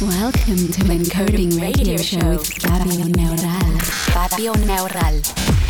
Welcome to Encoding Radio Show with Fabio Neural. Fabio Neural.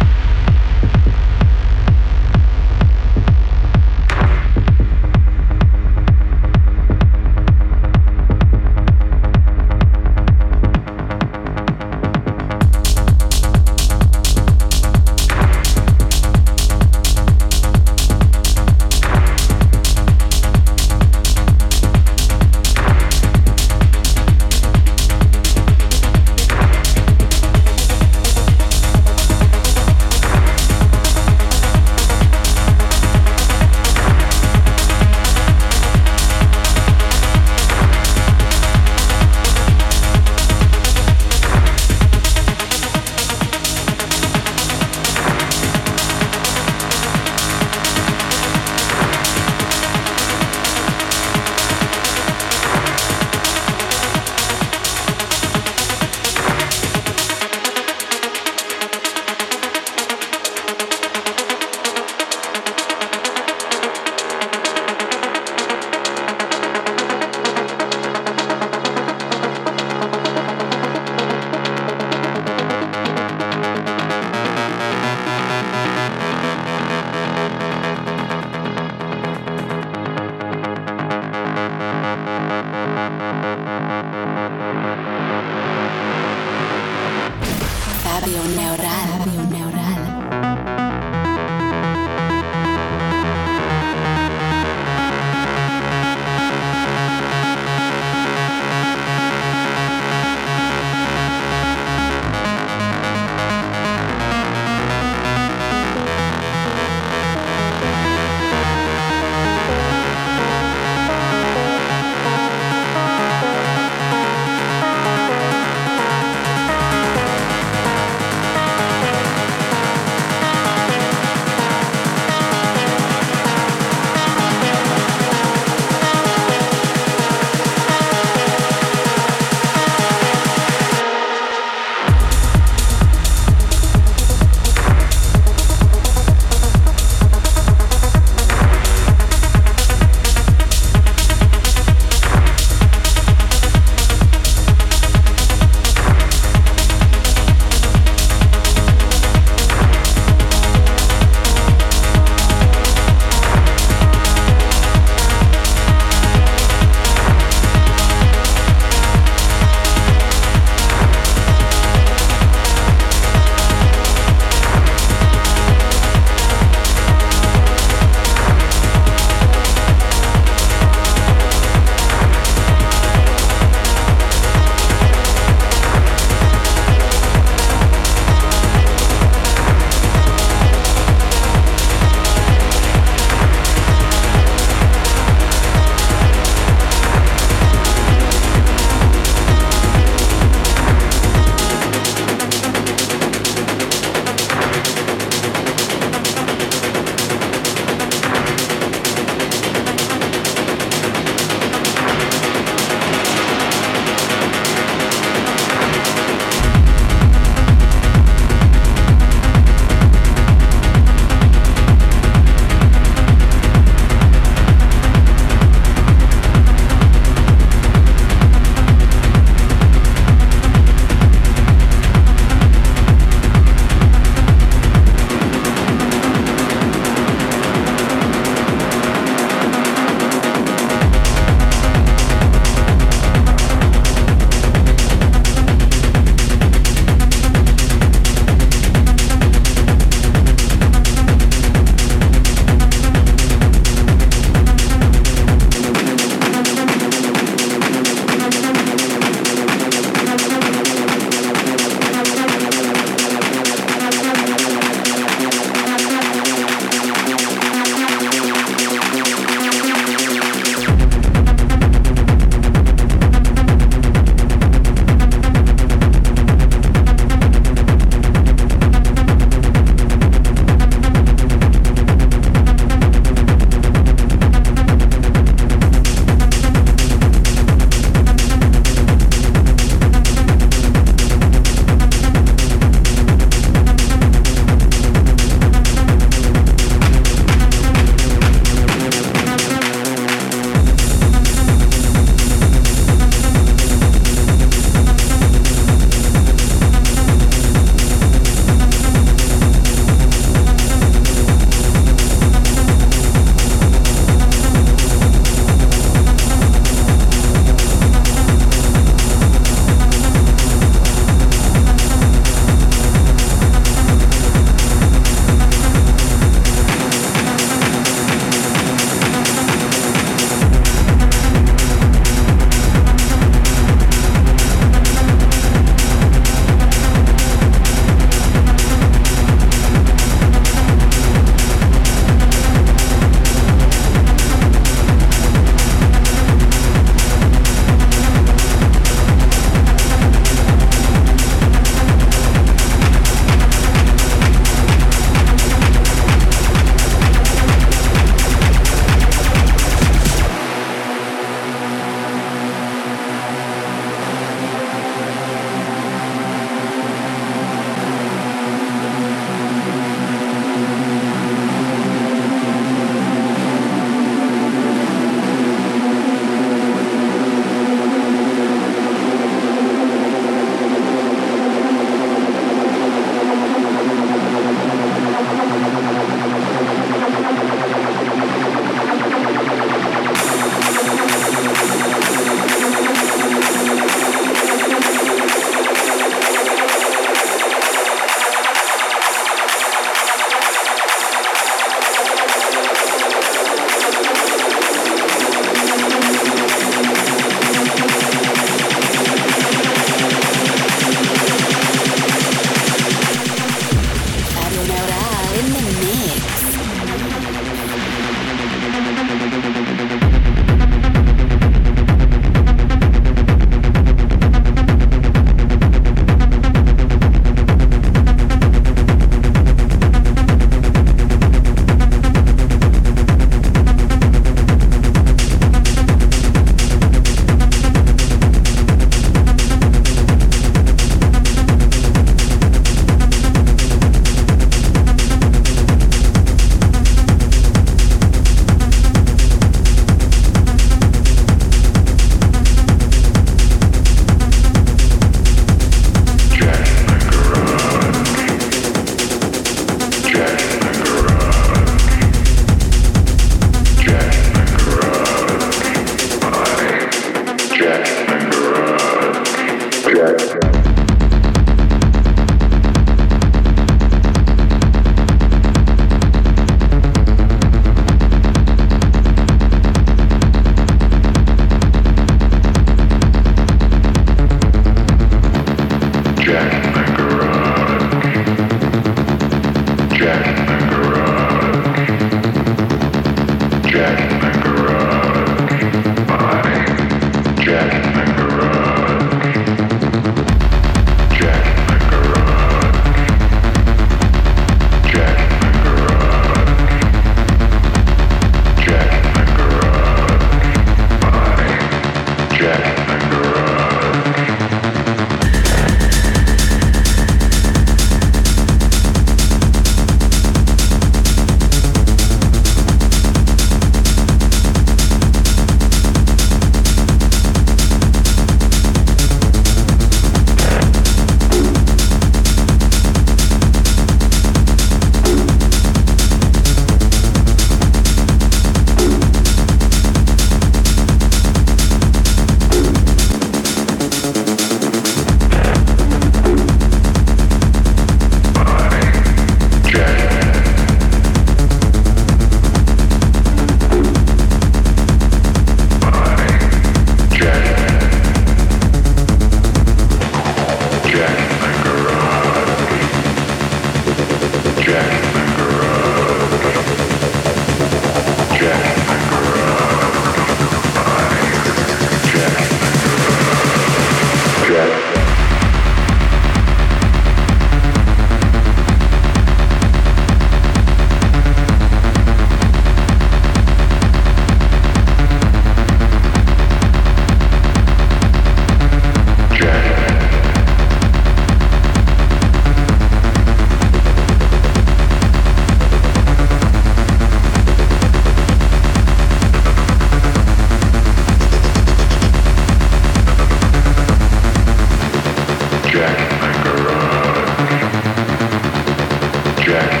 Jack.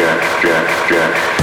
jack, jack, jack.